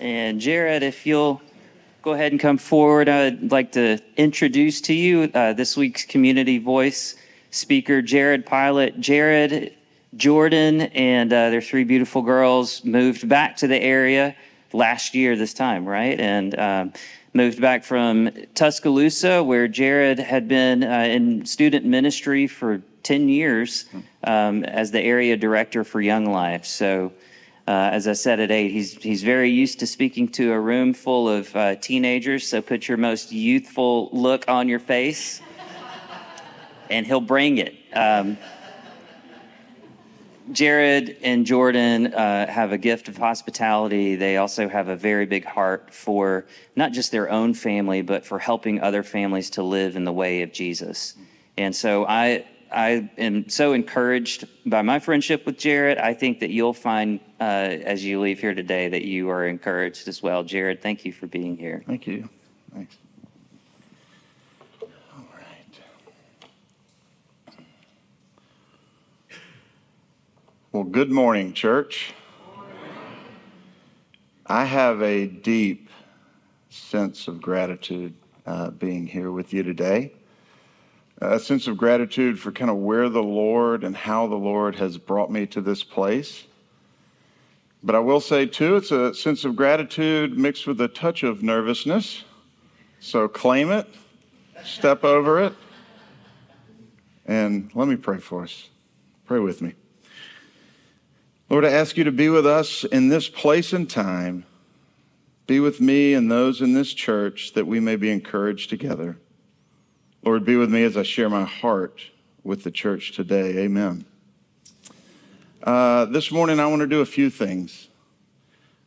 And Jerod, if you'll go ahead and come forward, I'd like to introduce to you uh, this week's Community Voice speaker, Jerod Pilot. Jerod, Jordan, and uh, their three beautiful girls moved back to the area last year this time, right? And um, moved back from Tuscaloosa, where Jerod had been uh, in student ministry for 10 years um, as the area director for Young Life. So, uh, as I said at eight, he's, he's very used to speaking to a room full of uh, teenagers. So, put your most youthful look on your face, and he'll bring it. Um, Jerod and Jordan uh, have a gift of hospitality. They also have a very big heart for not just their own family, but for helping other families to live in the way of Jesus. And so I, I am so encouraged by my friendship with Jerod. I think that you'll find uh, as you leave here today that you are encouraged as well. Jerod, thank you for being here. Thank you. Thanks. All right. Well, good morning, church. I have a deep sense of gratitude uh, being here with you today. A sense of gratitude for kind of where the Lord and how the Lord has brought me to this place. But I will say, too, it's a sense of gratitude mixed with a touch of nervousness. So claim it, step over it, and let me pray for us. Pray with me. Lord, I ask you to be with us in this place and time. Be with me and those in this church that we may be encouraged together. Lord, be with me as I share my heart with the church today. Amen. Uh, this morning, I want to do a few things.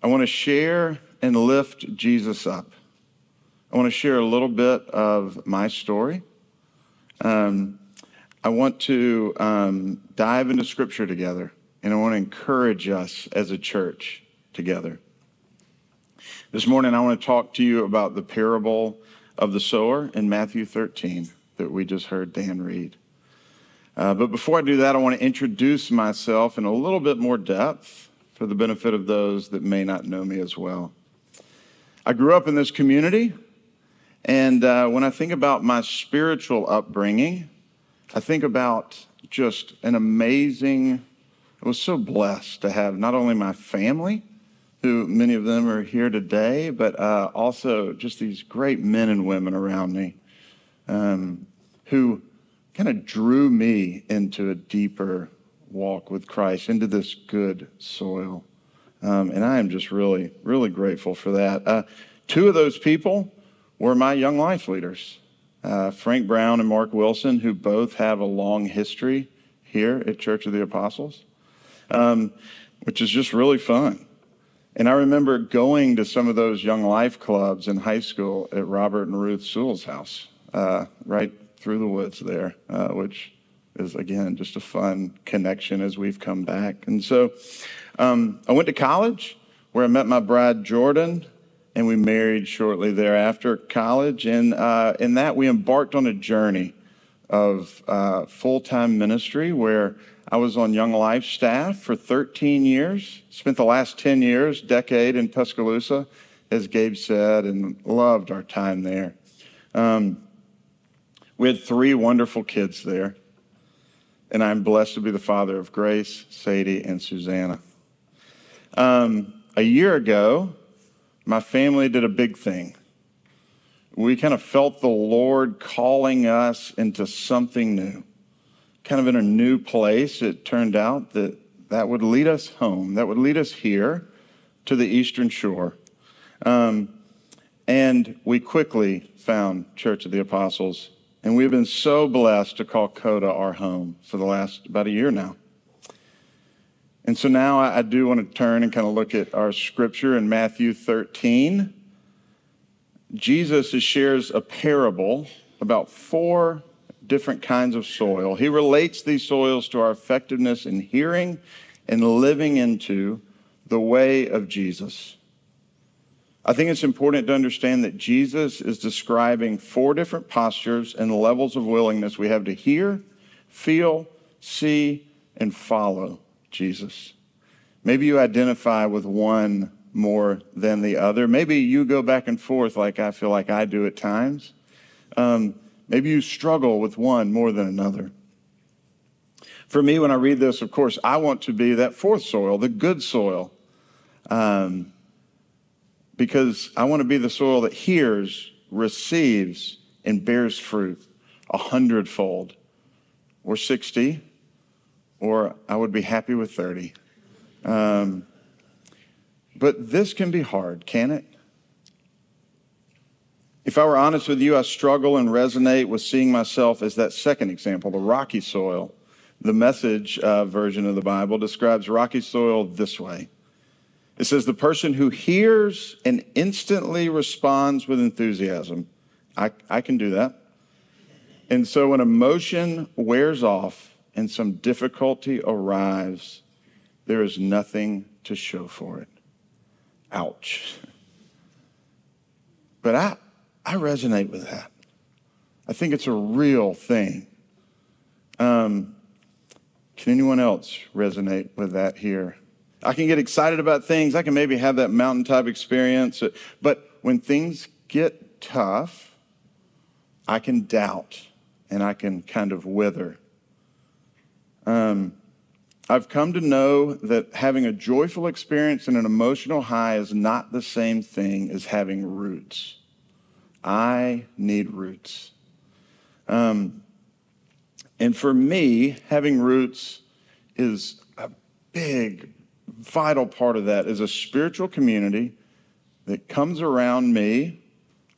I want to share and lift Jesus up. I want to share a little bit of my story. Um, I want to um, dive into scripture together, and I want to encourage us as a church together. This morning, I want to talk to you about the parable of the sower in Matthew 13 that we just heard Dan read. Uh, but before I do that, I want to introduce myself in a little bit more depth for the benefit of those that may not know me as well. I grew up in this community, and uh, when I think about my spiritual upbringing, I think about just an amazing, I was so blessed to have not only my family, who many of them are here today, but uh, also just these great men and women around me um, who kind of drew me into a deeper walk with Christ, into this good soil. Um, and I am just really, really grateful for that. Uh, two of those people were my young life leaders, uh, Frank Brown and Mark Wilson, who both have a long history here at Church of the Apostles, um, which is just really fun. And I remember going to some of those young life clubs in high school at Robert and Ruth Sewell's house, uh, right through the woods there, uh, which is, again, just a fun connection as we've come back. And so um, I went to college where I met my bride, Jordan, and we married shortly thereafter college. And uh, in that, we embarked on a journey of uh, full time ministry where I was on Young Life staff for 13 years, spent the last 10 years, decade in Tuscaloosa, as Gabe said, and loved our time there. Um, we had three wonderful kids there, and I'm blessed to be the father of Grace, Sadie, and Susanna. Um, a year ago, my family did a big thing. We kind of felt the Lord calling us into something new kind of in a new place. It turned out that that would lead us home, that would lead us here to the Eastern Shore. Um, and we quickly found Church of the Apostles. And we've been so blessed to call Coda our home for the last about a year now. And so now I do want to turn and kind of look at our scripture in Matthew 13. Jesus shares a parable about four different kinds of soil. He relates these soils to our effectiveness in hearing and living into the way of Jesus. I think it's important to understand that Jesus is describing four different postures and levels of willingness we have to hear, feel, see, and follow Jesus. Maybe you identify with one more than the other. Maybe you go back and forth like I feel like I do at times. Um, maybe you struggle with one more than another. For me, when I read this, of course, I want to be that fourth soil, the good soil, um, because I want to be the soil that hears, receives, and bears fruit a hundredfold, or 60, or I would be happy with 30. Um, but this can be hard, can it? If I were honest with you, I struggle and resonate with seeing myself as that second example, the rocky soil. The message uh, version of the Bible describes rocky soil this way it says, The person who hears and instantly responds with enthusiasm. I, I can do that. And so when emotion wears off and some difficulty arrives, there is nothing to show for it. Ouch. But I, I resonate with that. I think it's a real thing. Um, can anyone else resonate with that here? I can get excited about things. I can maybe have that mountaintop experience. But when things get tough, I can doubt and I can kind of wither. Um, I've come to know that having a joyful experience and an emotional high is not the same thing as having roots. I need roots. Um, and for me, having roots is a big, vital part of that is a spiritual community that comes around me,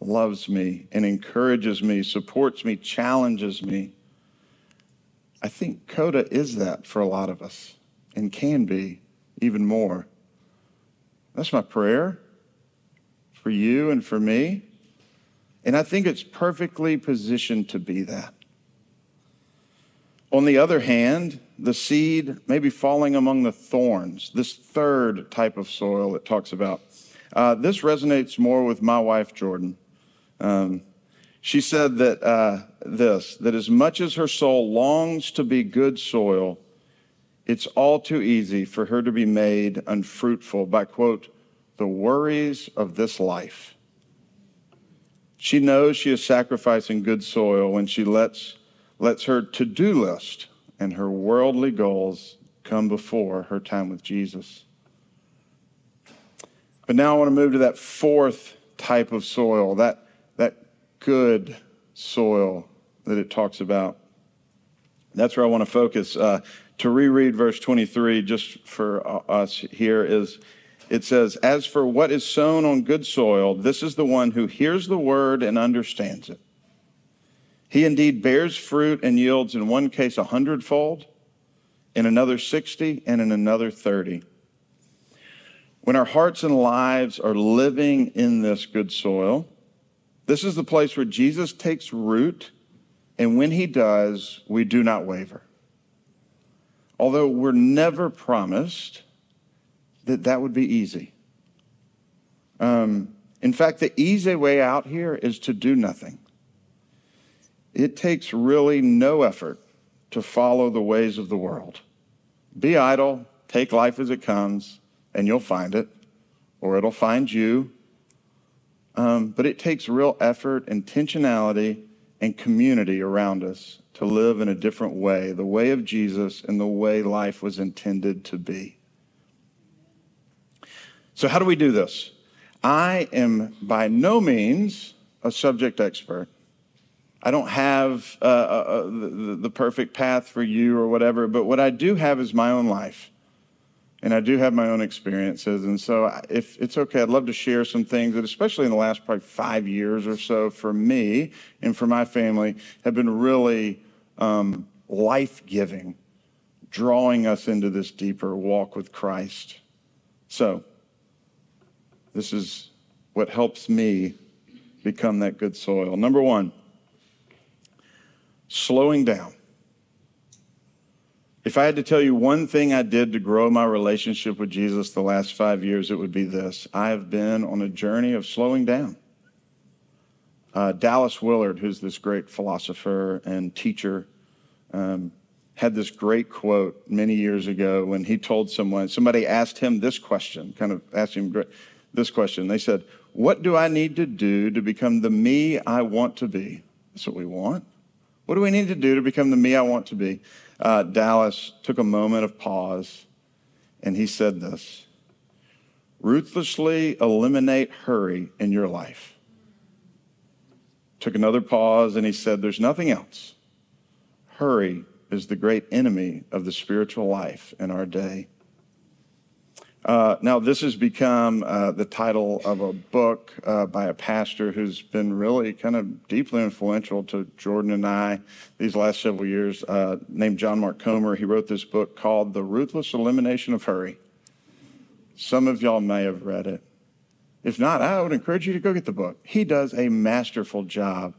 loves me, and encourages me, supports me, challenges me I think Coda is that for a lot of us and can be even more. That's my prayer for you and for me. And I think it's perfectly positioned to be that. On the other hand, the seed may be falling among the thorns, this third type of soil it talks about. Uh, this resonates more with my wife, Jordan. Um, she said that uh, this that as much as her soul longs to be good soil, it's all too easy for her to be made unfruitful by, quote, the worries of this life. She knows she is sacrificing good soil when she lets, lets her to do list and her worldly goals come before her time with Jesus. But now I want to move to that fourth type of soil, that good soil that it talks about. That's where I want to focus. Uh, to reread verse 23, just for uh, us here, is it says, As for what is sown on good soil, this is the one who hears the word and understands it. He indeed bears fruit and yields in one case a hundredfold, in another 60, and in another 30. When our hearts and lives are living in this good soil, this is the place where Jesus takes root, and when he does, we do not waver. Although we're never promised that that would be easy. Um, in fact, the easy way out here is to do nothing. It takes really no effort to follow the ways of the world. Be idle, take life as it comes, and you'll find it, or it'll find you, um, but it takes real effort, intentionality, and community around us to live in a different way, the way of Jesus and the way life was intended to be. So, how do we do this? I am by no means a subject expert. I don't have uh, uh, uh the, the perfect path for you or whatever, but what I do have is my own life and I do have my own experiences. And so, if it's okay, I'd love to share some things that, especially in the last probably five years or so, for me and for my family, have been really um, life giving, drawing us into this deeper walk with Christ. So, this is what helps me become that good soil. Number one, slowing down. If I had to tell you one thing I did to grow my relationship with Jesus the last five years, it would be this I have been on a journey of slowing down. Uh, Dallas Willard, who's this great philosopher and teacher, um, had this great quote many years ago when he told someone, somebody asked him this question, kind of asked him, this question. They said, What do I need to do to become the me I want to be? That's what we want. What do we need to do to become the me I want to be? Uh, Dallas took a moment of pause and he said this Ruthlessly eliminate hurry in your life. Took another pause and he said, There's nothing else. Hurry is the great enemy of the spiritual life in our day. Uh, now, this has become uh, the title of a book uh, by a pastor who's been really kind of deeply influential to Jordan and I these last several years, uh, named John Mark Comer. He wrote this book called The Ruthless Elimination of Hurry. Some of y'all may have read it. If not, I would encourage you to go get the book. He does a masterful job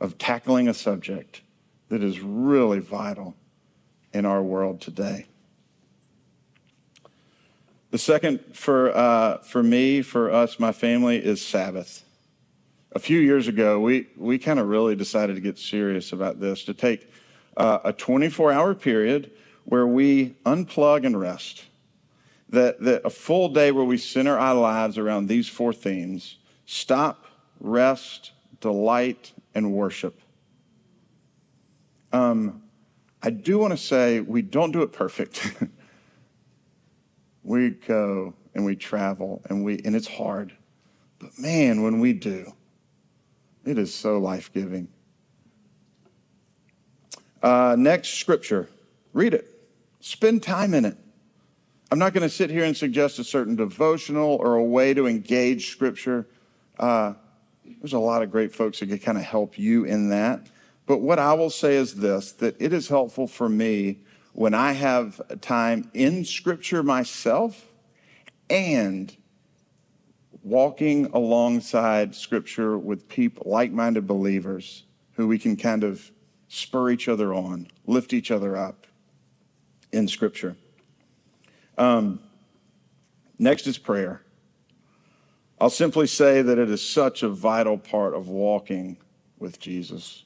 of tackling a subject that is really vital in our world today. The second for, uh, for me, for us, my family, is Sabbath. A few years ago, we, we kind of really decided to get serious about this, to take uh, a 24 hour period where we unplug and rest. That, that a full day where we center our lives around these four themes stop, rest, delight, and worship. Um, I do want to say we don't do it perfect. we go and we travel and we and it's hard. But man, when we do, it is so life-giving. Uh, next scripture. Read it. Spend time in it. I'm not going to sit here and suggest a certain devotional or a way to engage scripture. Uh, there's a lot of great folks that can kind of help you in that. But what I will say is this that it is helpful for me when I have time in Scripture myself and walking alongside Scripture with people, like minded believers who we can kind of spur each other on, lift each other up in Scripture. Um, next is prayer. I'll simply say that it is such a vital part of walking with Jesus.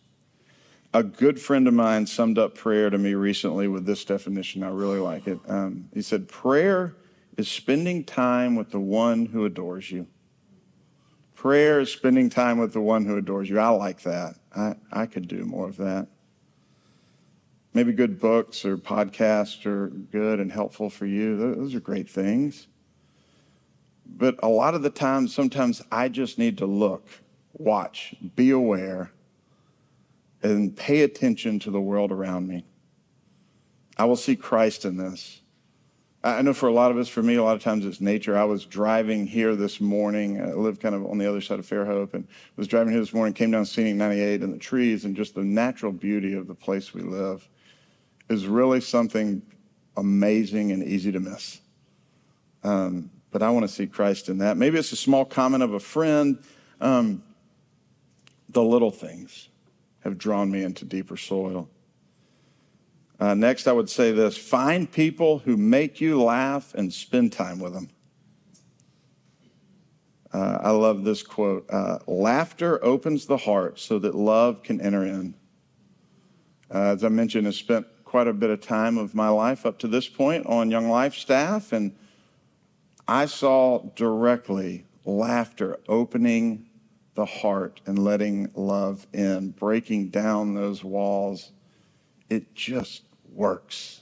A good friend of mine summed up prayer to me recently with this definition. I really like it. Um, he said, Prayer is spending time with the one who adores you. Prayer is spending time with the one who adores you. I like that. I, I could do more of that. Maybe good books or podcasts are good and helpful for you. Those are great things. But a lot of the times, sometimes I just need to look, watch, be aware and pay attention to the world around me. I will see Christ in this. I know for a lot of us, for me, a lot of times it's nature. I was driving here this morning. I live kind of on the other side of Fairhope and was driving here this morning, came down Scenic 98 and the trees and just the natural beauty of the place we live is really something amazing and easy to miss. Um, but I want to see Christ in that. Maybe it's a small comment of a friend. Um, the little things have drawn me into deeper soil. Uh, next, I would say this find people who make you laugh and spend time with them. Uh, I love this quote uh, Laughter opens the heart so that love can enter in. Uh, as I mentioned, I spent quite a bit of time of my life up to this point on Young Life staff, and I saw directly laughter opening the heart and letting love in, breaking down those walls. It just works.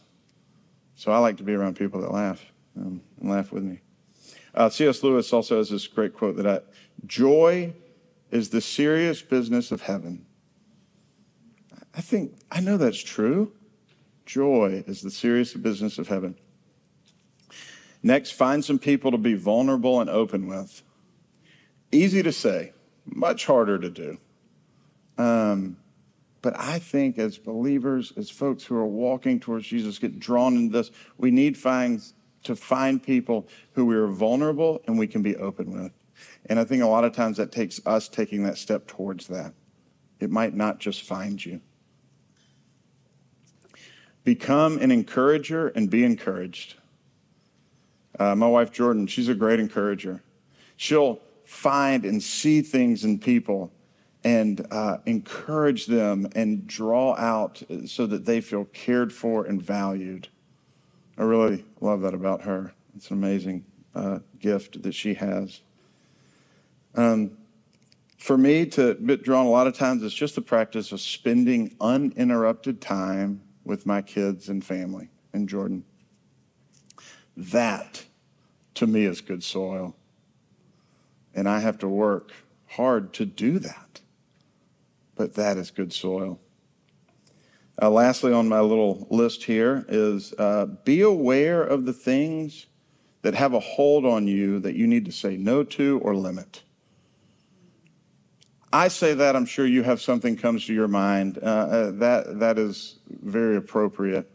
So I like to be around people that laugh um, and laugh with me. Uh, C.S. Lewis also has this great quote that I, joy is the serious business of heaven. I think, I know that's true. Joy is the serious business of heaven. Next, find some people to be vulnerable and open with. Easy to say, much harder to do. Um, but I think as believers, as folks who are walking towards Jesus, get drawn into this, we need find, to find people who we are vulnerable and we can be open with. And I think a lot of times that takes us taking that step towards that. It might not just find you. Become an encourager and be encouraged. Uh, my wife Jordan, she's a great encourager. She'll find and see things in people and uh, encourage them and draw out so that they feel cared for and valued. I really love that about her. It's an amazing uh, gift that she has. Um, for me, to bit drawn a lot of times, it's just the practice of spending uninterrupted time with my kids and family in Jordan. That, to me, is good soil. And I have to work hard to do that. But that is good soil. Uh, lastly, on my little list here is uh, be aware of the things that have a hold on you that you need to say no to or limit. I say that, I'm sure you have something comes to your mind. Uh, uh, that, that is very appropriate.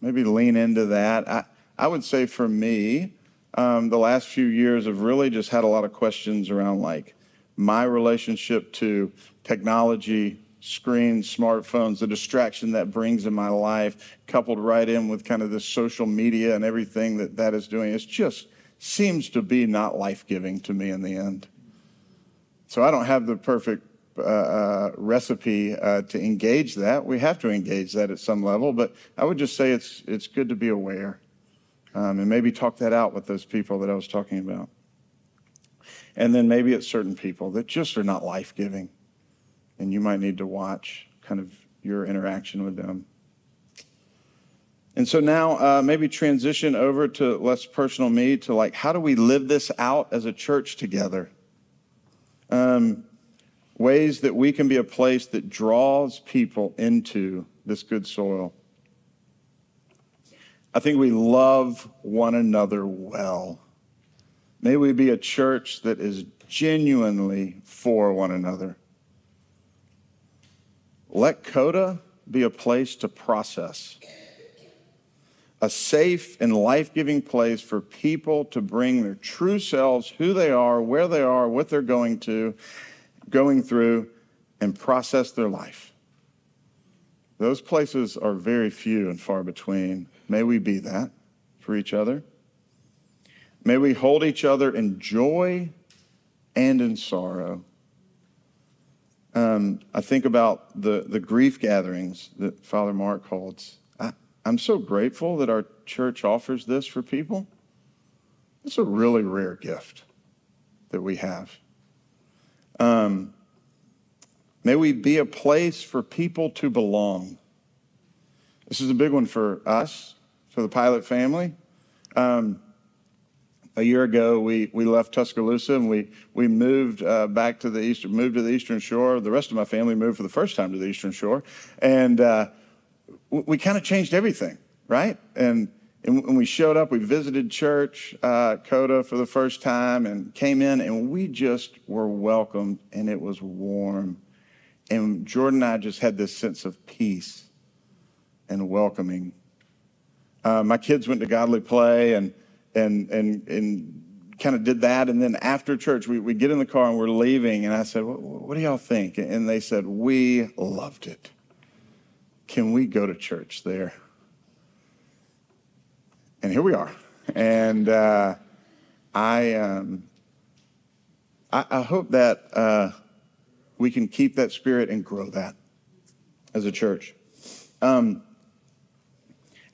Maybe lean into that. I, I would say for me, um, the last few years have really just had a lot of questions around like my relationship to technology, screens, smartphones, the distraction that brings in my life, coupled right in with kind of the social media and everything that that is doing. It just seems to be not life giving to me in the end. So I don't have the perfect uh, uh, recipe uh, to engage that. We have to engage that at some level, but I would just say it's it's good to be aware, um, and maybe talk that out with those people that I was talking about. And then maybe it's certain people that just are not life giving, and you might need to watch kind of your interaction with them. And so now uh, maybe transition over to less personal me to like how do we live this out as a church together? um, ways that we can be a place that draws people into this good soil. I think we love one another well. May we be a church that is genuinely for one another. Let Coda be a place to process, a safe and life giving place for people to bring their true selves, who they are, where they are, what they're going to, going through, and process their life. Those places are very few and far between. May we be that for each other. May we hold each other in joy and in sorrow. Um, I think about the, the grief gatherings that Father Mark holds. I'm so grateful that our church offers this for people. It's a really rare gift that we have. Um, may we be a place for people to belong. This is a big one for us, for the pilot family. Um, a year ago, we, we left Tuscaloosa and we, we moved uh, back to the eastern, moved to the Eastern Shore. The rest of my family moved for the first time to the Eastern Shore. And uh, we kind of changed everything, right? And, and when we showed up, we visited church, uh, Coda, for the first time and came in, and we just were welcomed, and it was warm. And Jordan and I just had this sense of peace and welcoming. Uh, my kids went to Godly Play and, and, and, and kind of did that. And then after church, we, we get in the car and we're leaving. And I said, what, what do y'all think? And they said, We loved it can we go to church there? And here we are. And uh, I, um, I, I, hope that uh, we can keep that spirit and grow that as a church. Um,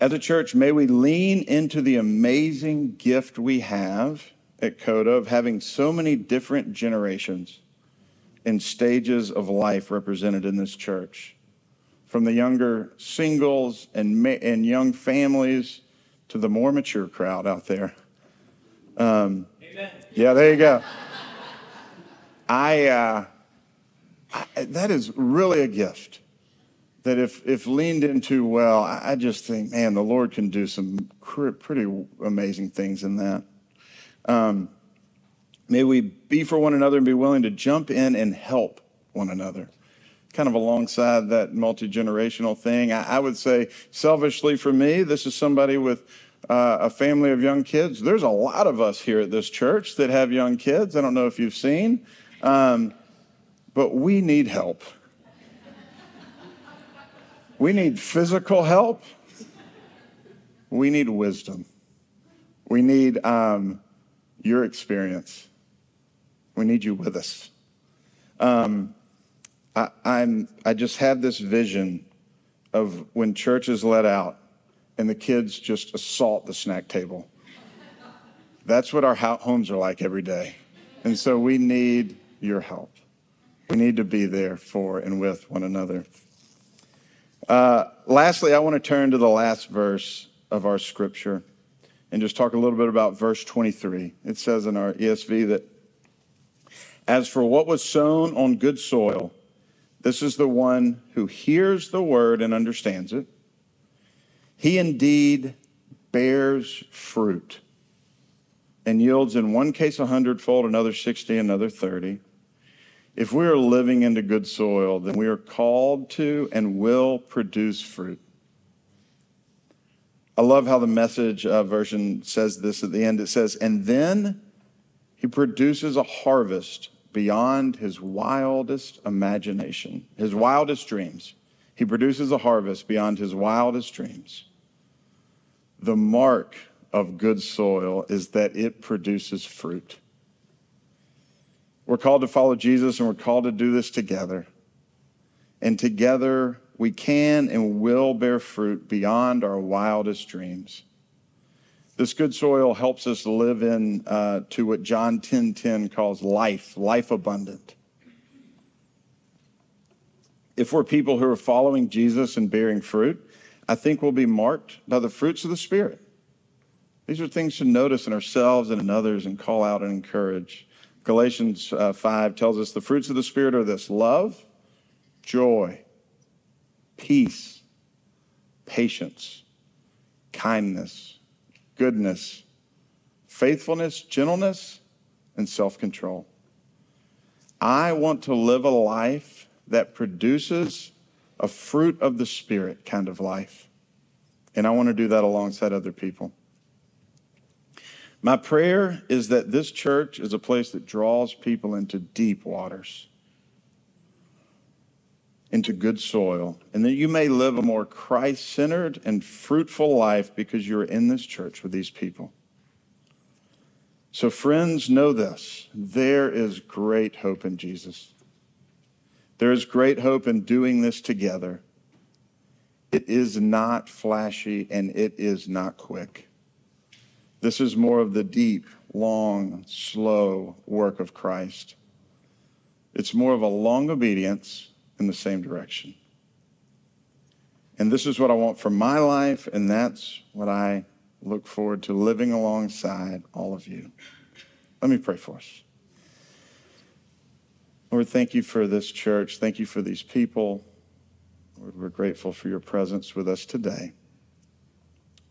as a church, may we lean into the amazing gift we have at Coda of having so many different generations and stages of life represented in this church from the younger singles and, ma- and young families to the more mature crowd out there. Um, yeah, there you go. I, uh, I, that is really a gift. That if, if leaned into well, I, just think, man, the Lord can do some pretty amazing things in that. Um, may we be for one another and be willing to jump in and help one another kind of alongside that multi generational thing. I, I, would say, selfishly for me, this is somebody with uh, a family of young kids. There's a lot of us here at this church that have young kids. I don't know if you've seen, um, but we need help. We need physical help. We need wisdom. We need um, your experience. We need you with us. Um, I, I'm, I just have this vision of when church is let out and the kids just assault the snack table. That's what our homes are like every day. And so we need your help. We need to be there for and with one another. Uh, lastly, I want to turn to the last verse of our scripture and just talk a little bit about verse 23. It says in our ESV that, as for what was sown on good soil, this is the one who hears the word and understands it. He indeed bears fruit and yields in one case a hundredfold, another 60, another 30. If we are living into good soil, then we are called to and will produce fruit. I love how the message uh, version says this at the end. It says, And then he produces a harvest beyond his wildest imagination, his wildest dreams. He produces a harvest beyond his wildest dreams. The mark of good soil is that it produces fruit. We're called to follow Jesus and we're called to do this together. And together we can and will bear fruit beyond our wildest dreams. This good soil helps us live in uh, to what John 10 10 calls life, life abundant. If we're people who are following Jesus and bearing fruit, I think we'll be marked by the fruits of the Spirit. These are things to notice in ourselves and in others and call out and encourage. Galatians uh, 5 tells us the fruits of the Spirit are this love, joy, peace, patience, kindness, goodness, faithfulness, gentleness, and self control. I want to live a life that produces a fruit of the Spirit kind of life. And I want to do that alongside other people. My prayer is that this church is a place that draws people into deep waters, into good soil, and that you may live a more Christ centered and fruitful life because you're in this church with these people. So, friends, know this there is great hope in Jesus. There is great hope in doing this together. It is not flashy and it is not quick. This is more of the deep, long, slow work of Christ. It's more of a long obedience in the same direction. And this is what I want for my life, and that's what I look forward to living alongside all of you. Let me pray for us. Lord, thank you for this church. Thank you for these people. Lord, we're grateful for your presence with us today.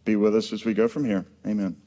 Be with us as we go from here. Amen.